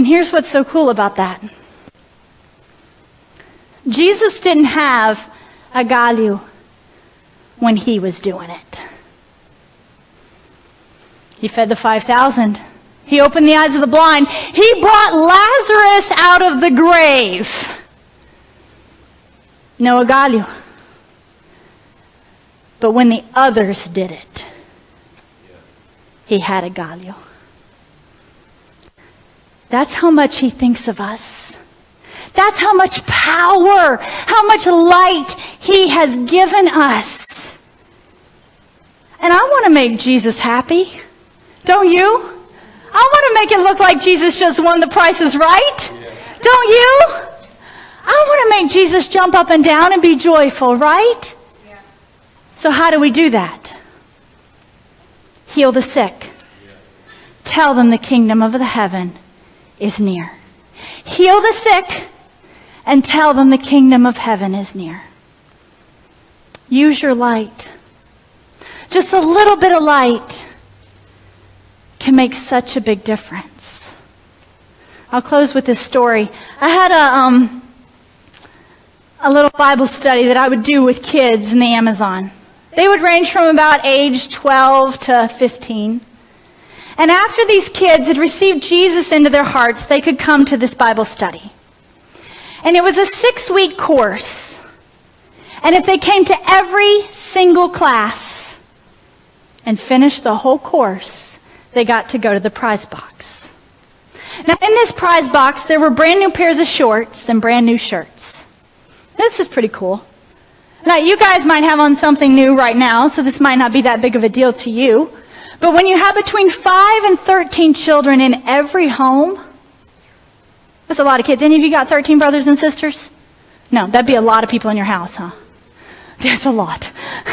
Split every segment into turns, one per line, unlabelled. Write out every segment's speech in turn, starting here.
And here's what's so cool about that. Jesus didn't have a Gallio when he was doing it. He fed the 5,000. He opened the eyes of the blind. He brought Lazarus out of the grave. No Gallio. But when the others did it, he had a Gallio. That's how much he thinks of us. That's how much power, how much light he has given us. And I want to make Jesus happy. Don't you? I want to make it look like Jesus just won the Price Is Right. Don't you? I want to make Jesus jump up and down and be joyful, right? So how do we do that? Heal the sick. Tell them the kingdom of the heaven is near. Heal the sick and tell them the kingdom of heaven is near. Use your light. Just a little bit of light can make such a big difference. I'll close with this story. I had a, um, a little Bible study that I would do with kids in the Amazon. They would range from about age 12 to 15. And after these kids had received Jesus into their hearts, they could come to this Bible study. And it was a six week course. And if they came to every single class and finished the whole course, they got to go to the prize box. Now, in this prize box, there were brand new pairs of shorts and brand new shirts. This is pretty cool. Now, you guys might have on something new right now, so this might not be that big of a deal to you. But when you have between 5 and 13 children in every home, that's a lot of kids. Any of you got 13 brothers and sisters? No, that'd be a lot of people in your house, huh? That's a lot.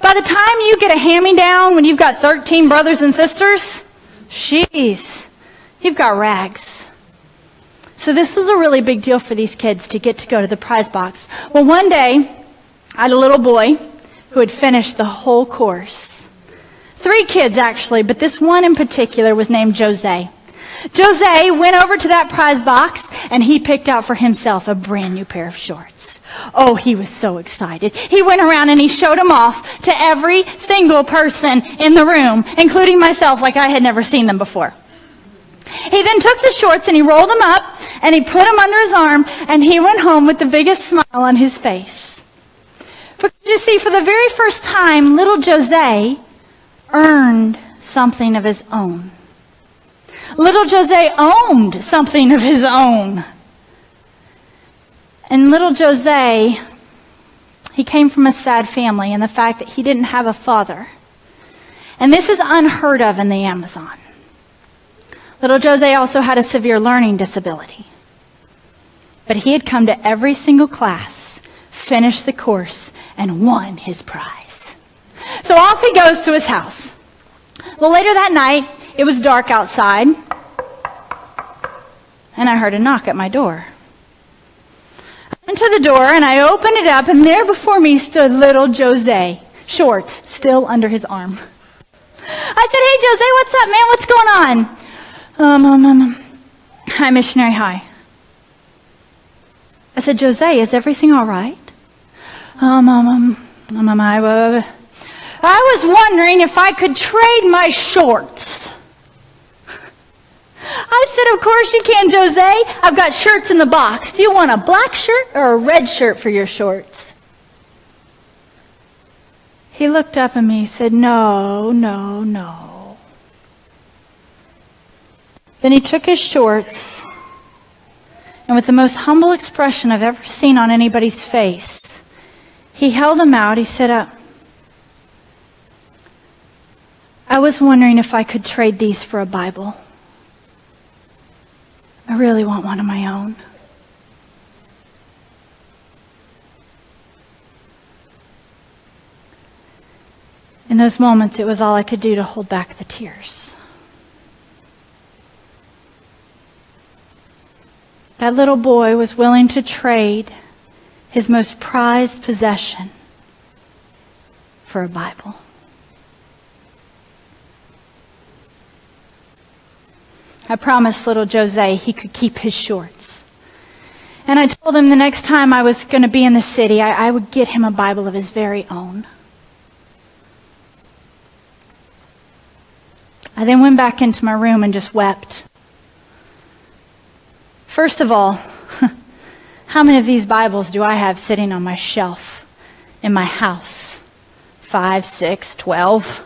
By the time you get a hand-me-down when you've got 13 brothers and sisters, jeez, you've got rags. So this was a really big deal for these kids to get to go to the prize box. Well, one day, I had a little boy who had finished the whole course. Three kids, actually, but this one in particular was named Jose. Jose went over to that prize box and he picked out for himself a brand new pair of shorts. Oh, he was so excited. He went around and he showed them off to every single person in the room, including myself, like I had never seen them before. He then took the shorts and he rolled them up and he put them under his arm and he went home with the biggest smile on his face. But you see, for the very first time, little Jose earned something of his own. Little Jose owned something of his own. And little Jose, he came from a sad family, and the fact that he didn't have a father. And this is unheard of in the Amazon. Little Jose also had a severe learning disability. But he had come to every single class, finished the course, and won his prize. So off he goes to his house. Well, later that night, it was dark outside, and I heard a knock at my door. I went to the door and I opened it up, and there before me stood little Jose, shorts still under his arm. I said, Hey, Jose, what's up, man? What's going on? Um, um, um, hi, missionary, hi. I said, Jose, is everything all right? Um, um, um, um, um I, I was wondering if I could trade my shorts. I said, Of course you can, Jose. I've got shirts in the box. Do you want a black shirt or a red shirt for your shorts? He looked up at me and said, No, no, no. Then he took his shorts and with the most humble expression I've ever seen on anybody's face, he held them out. He said, uh, I was wondering if I could trade these for a Bible. I really want one of my own. In those moments, it was all I could do to hold back the tears. That little boy was willing to trade his most prized possession for a Bible. I promised little Jose he could keep his shorts. And I told him the next time I was going to be in the city, I, I would get him a Bible of his very own. I then went back into my room and just wept. First of all, how many of these Bibles do I have sitting on my shelf in my house? Five, six, twelve.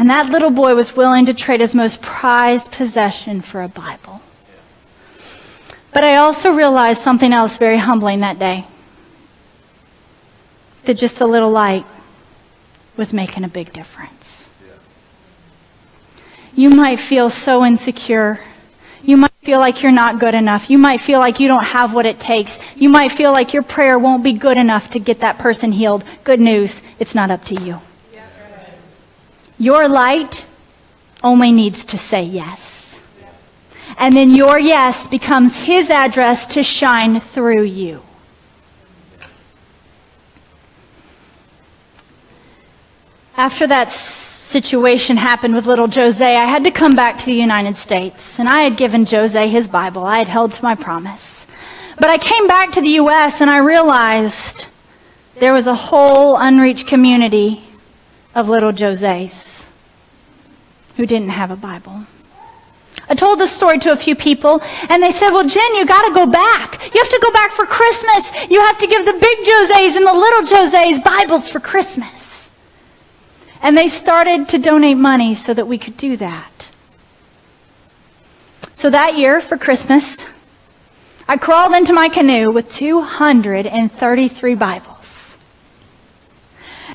And that little boy was willing to trade his most prized possession for a Bible. But I also realized something else very humbling that day that just a little light was making a big difference. You might feel so insecure. You might feel like you're not good enough. You might feel like you don't have what it takes. You might feel like your prayer won't be good enough to get that person healed. Good news, it's not up to you. Your light only needs to say yes. And then your yes becomes his address to shine through you. After that situation happened with little Jose, I had to come back to the United States. And I had given Jose his Bible. I had held to my promise. But I came back to the U.S. and I realized there was a whole unreached community of little Jose's who didn't have a Bible. I told this story to a few people, and they said, Well, Jen, you got to go back. You have to go back for Christmas. You have to give the big Jose's and the little Jose's Bibles for Christmas. And they started to donate money so that we could do that. So that year for Christmas, I crawled into my canoe with 233 Bibles.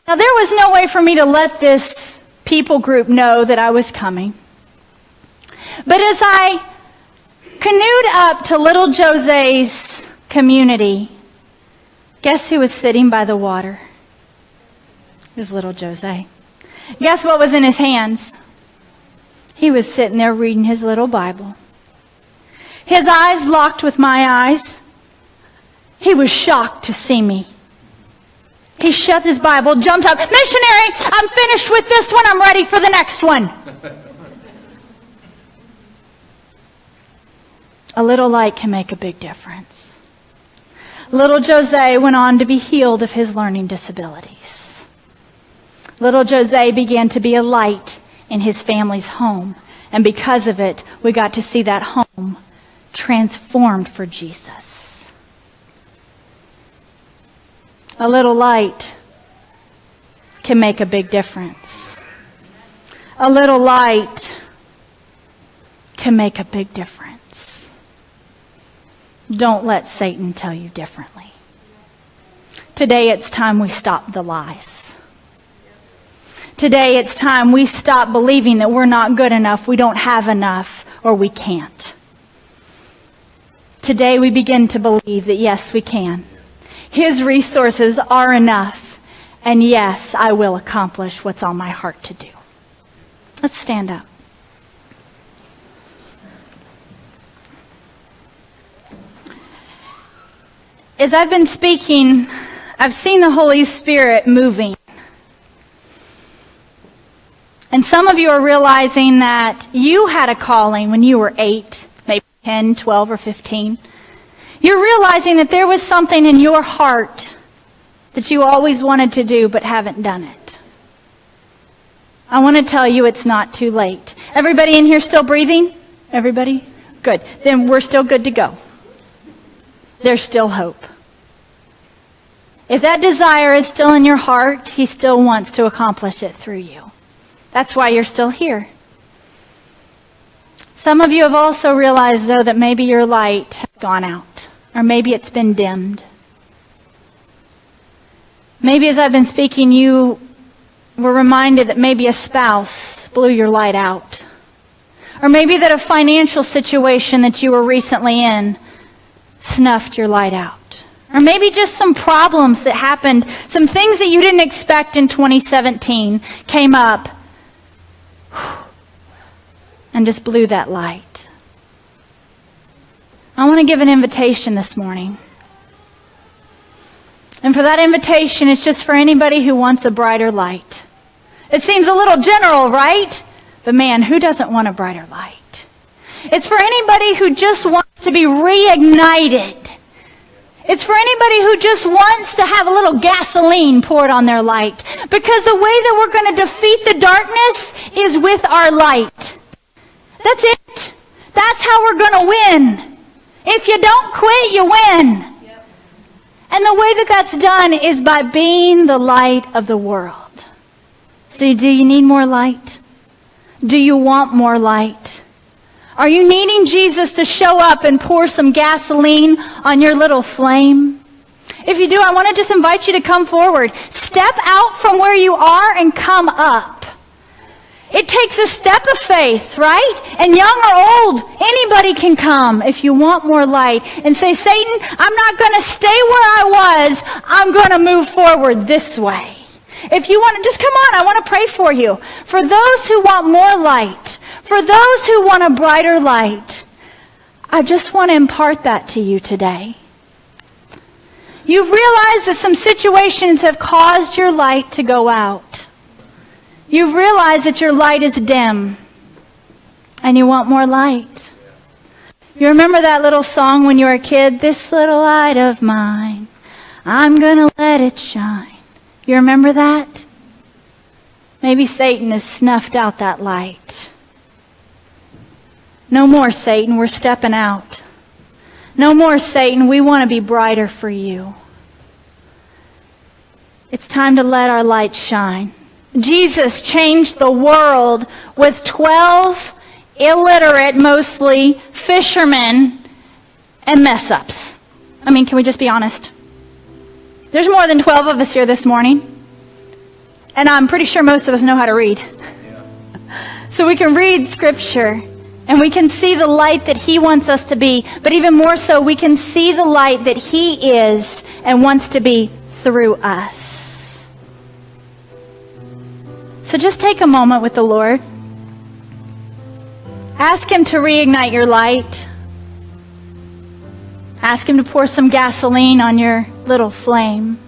Now, there was no way for me to let this people group know that I was coming. But as I canoed up to little Jose's community, guess who was sitting by the water? It was little Jose. Guess what was in his hands? He was sitting there reading his little Bible. His eyes locked with my eyes. He was shocked to see me. He shut his Bible, jumped up. Missionary, I'm finished with this one. I'm ready for the next one. a little light can make a big difference. Little Jose went on to be healed of his learning disabilities. Little Jose began to be a light in his family's home. And because of it, we got to see that home transformed for Jesus. A little light can make a big difference. A little light can make a big difference. Don't let Satan tell you differently. Today it's time we stop the lies. Today it's time we stop believing that we're not good enough, we don't have enough, or we can't. Today we begin to believe that yes, we can. His resources are enough. And yes, I will accomplish what's on my heart to do. Let's stand up. As I've been speaking, I've seen the Holy Spirit moving. And some of you are realizing that you had a calling when you were 8, maybe 10, 12, or 15. You're realizing that there was something in your heart that you always wanted to do but haven't done it. I want to tell you it's not too late. Everybody in here still breathing? Everybody? Good. Then we're still good to go. There's still hope. If that desire is still in your heart, He still wants to accomplish it through you. That's why you're still here. Some of you have also realized, though, that maybe your light has gone out, or maybe it's been dimmed. Maybe as I've been speaking, you were reminded that maybe a spouse blew your light out. Or maybe that a financial situation that you were recently in snuffed your light out. Or maybe just some problems that happened, some things that you didn't expect in 2017 came up and just blew that light. I want to give an invitation this morning. And for that invitation, it's just for anybody who wants a brighter light. It seems a little general, right? But man, who doesn't want a brighter light? It's for anybody who just wants to be reignited. It's for anybody who just wants to have a little gasoline poured on their light. Because the way that we're going to defeat the darkness is with our light. That's it. That's how we're going to win. If you don't quit, you win. And the way that that's done is by being the light of the world. So, do you need more light? Do you want more light? Are you needing Jesus to show up and pour some gasoline on your little flame? If you do, I want to just invite you to come forward. Step out from where you are and come up. It takes a step of faith, right? And young or old, anybody can come if you want more light and say, Satan, I'm not going to stay where I was. I'm going to move forward this way. If you want to, just come on. I want to pray for you. For those who want more light, for those who want a brighter light, I just want to impart that to you today. You've realized that some situations have caused your light to go out. You've realized that your light is dim and you want more light. You remember that little song when you were a kid? This little light of mine, I'm going to let it shine. You remember that? Maybe Satan has snuffed out that light. No more, Satan. We're stepping out. No more, Satan. We want to be brighter for you. It's time to let our light shine. Jesus changed the world with 12 illiterate, mostly fishermen and mess ups. I mean, can we just be honest? There's more than 12 of us here this morning. And I'm pretty sure most of us know how to read. So we can read scripture and we can see the light that he wants us to be. But even more so, we can see the light that he is and wants to be through us. So just take a moment with the Lord. Ask him to reignite your light. Ask him to pour some gasoline on your little flame.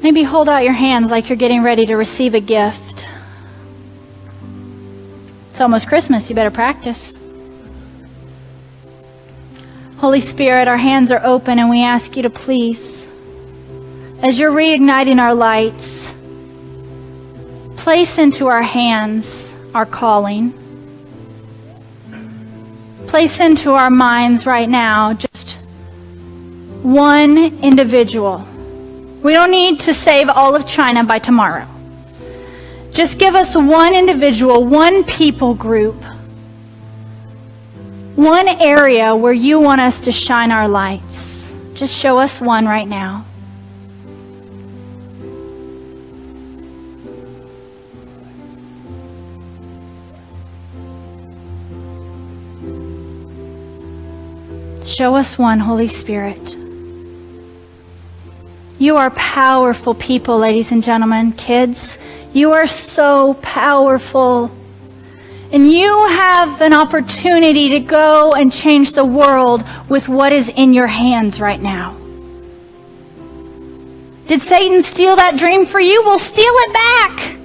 Maybe hold out your hands like you're getting ready to receive a gift. It's almost Christmas. You better practice. Holy Spirit, our hands are open and we ask you to please, as you're reigniting our lights, place into our hands our calling. Place into our minds right now just one individual. We don't need to save all of China by tomorrow. Just give us one individual, one people group one area where you want us to shine our lights. Just show us one right now. Show us one, Holy Spirit. You are powerful people, ladies and gentlemen, kids. You are so powerful. And you have an opportunity to go and change the world with what is in your hands right now. Did Satan steal that dream for you? We'll steal it back.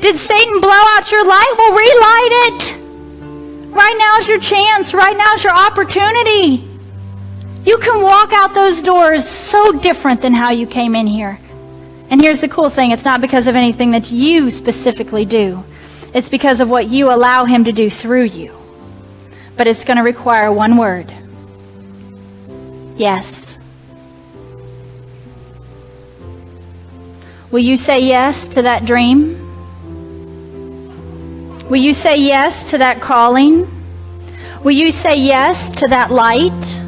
Did Satan blow out your light? We'll relight it. Right now is your chance. Right now is your opportunity. You can walk out those doors so different than how you came in here. And here's the cool thing it's not because of anything that you specifically do. It's because of what you allow Him to do through you. But it's going to require one word yes. Will you say yes to that dream? Will you say yes to that calling? Will you say yes to that light?